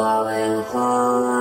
flowing, home.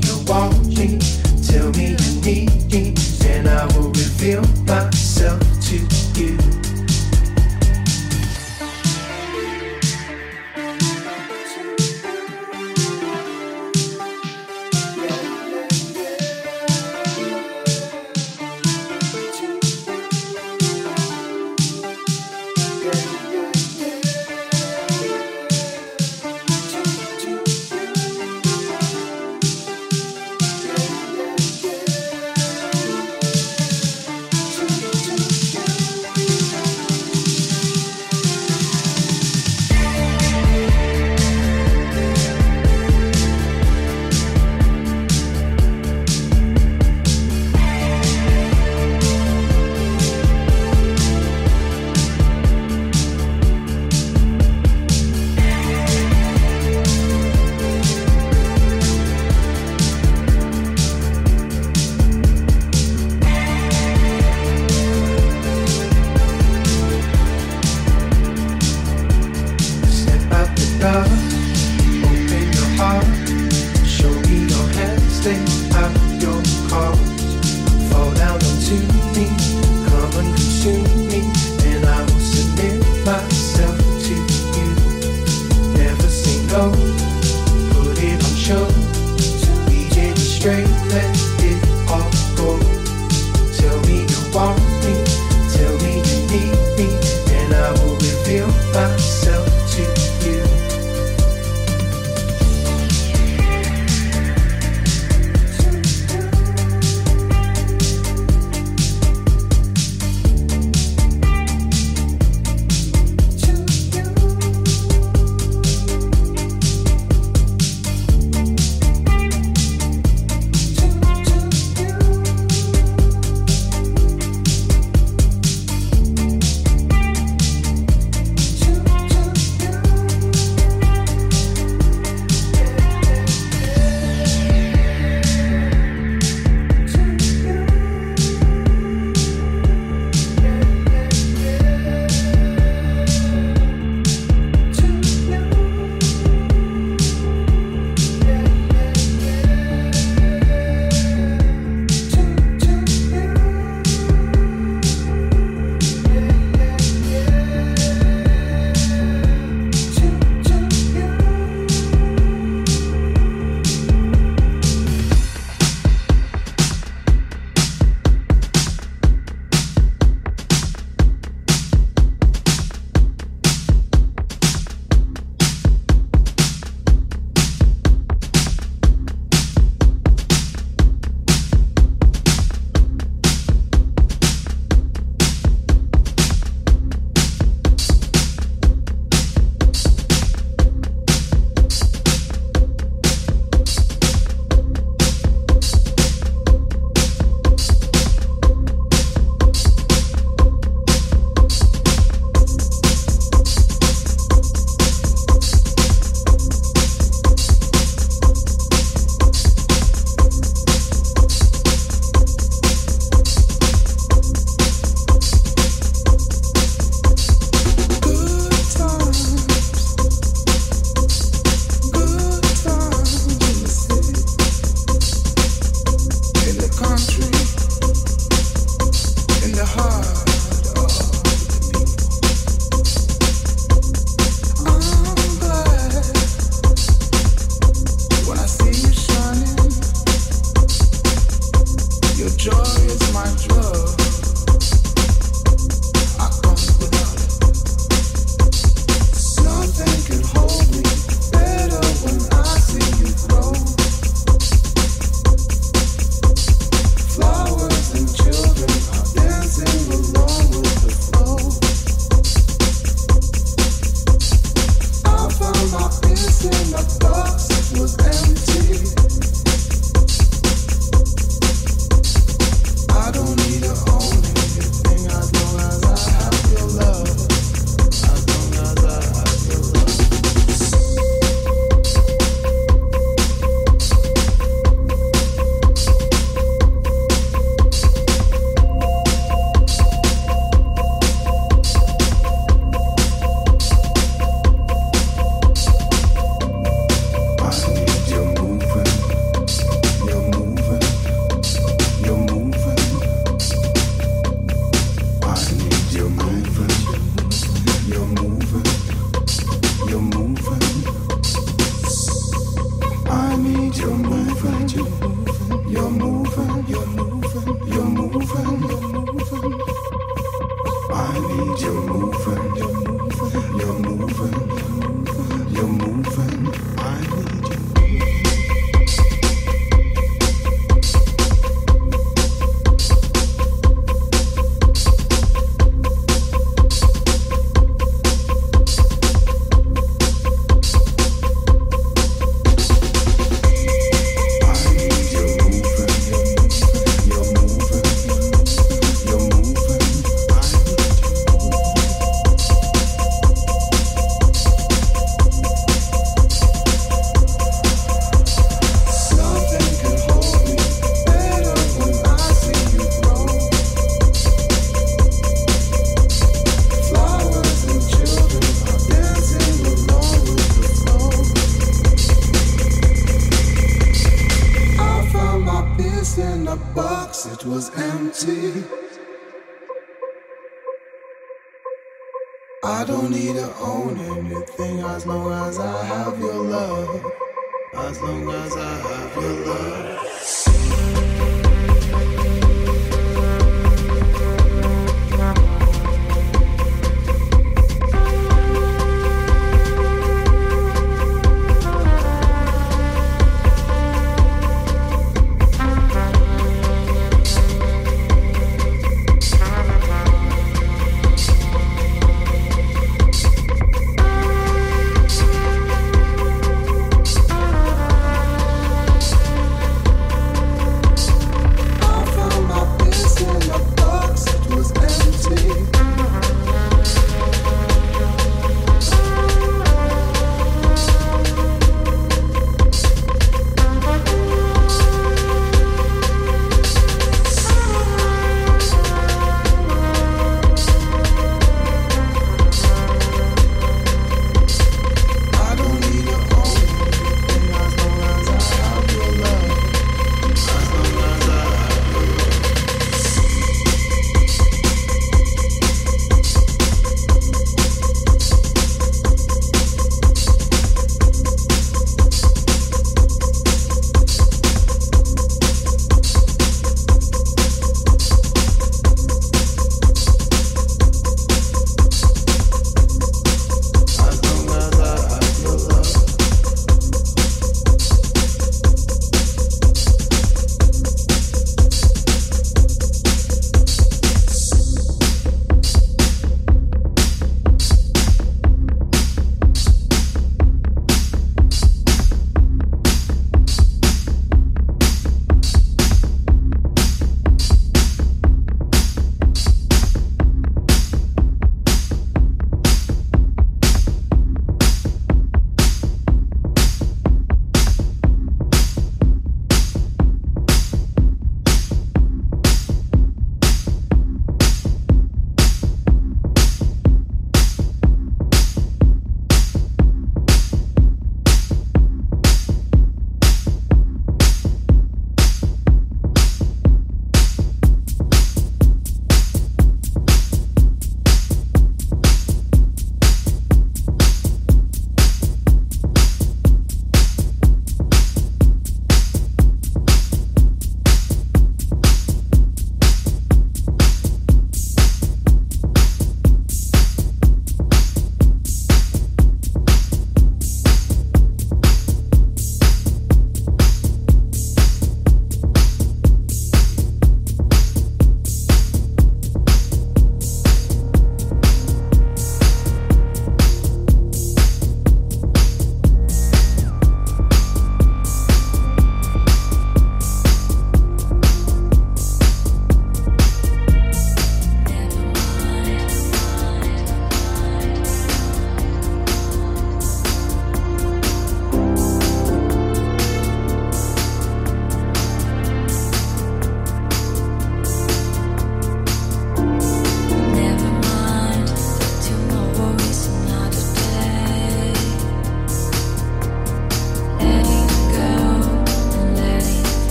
you walk. You're moving,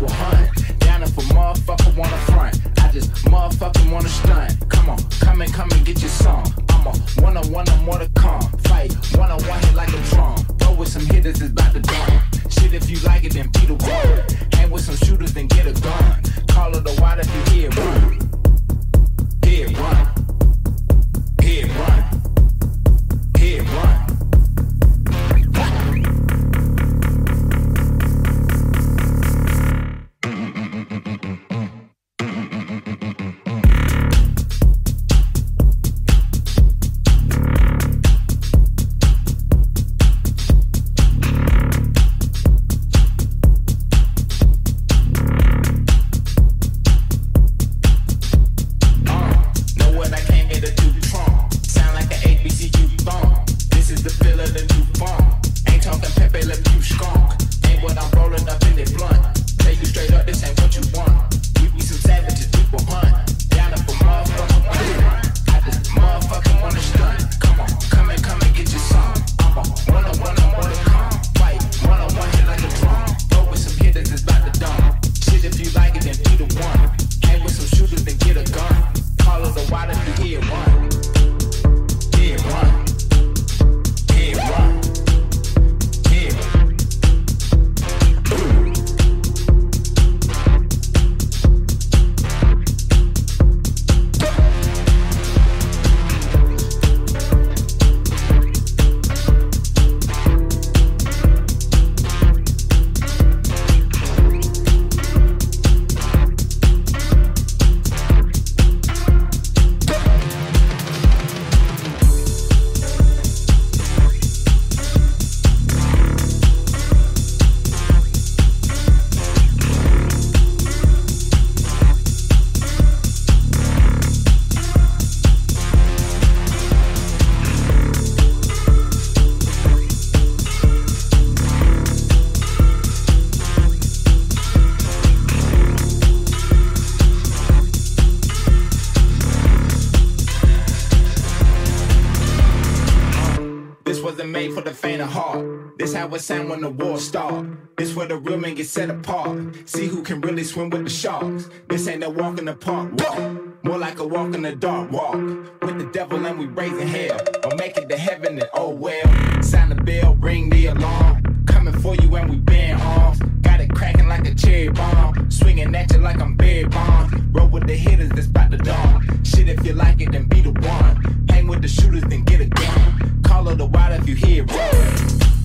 we hunt. Down if a motherfucker wanna front. I just motherfucking wanna stunt. Come on, come and come and get your song. I'm a one on one, I'm more to come. Fight one on one hit like a drum. Throw with some hitters, it's about to dawn. Shit, if you like it, then be the one. This how when the war start. This where the real men get set apart. See who can really swim with the sharks. This ain't no walk in the park walk. More like a walk in the dark walk. With the devil and we raising hell. Or make it to heaven and oh well. Sound the bell, ring the alarm. Coming for you and we been arms. Got it cracking like a cherry bomb. Swinging at you like I'm Barry Bond. Roll with the hitters that's about to dawn. Shit, if you like it, then be the one. Hang with the shooters, then get a gun. Call it the wide if you hear it.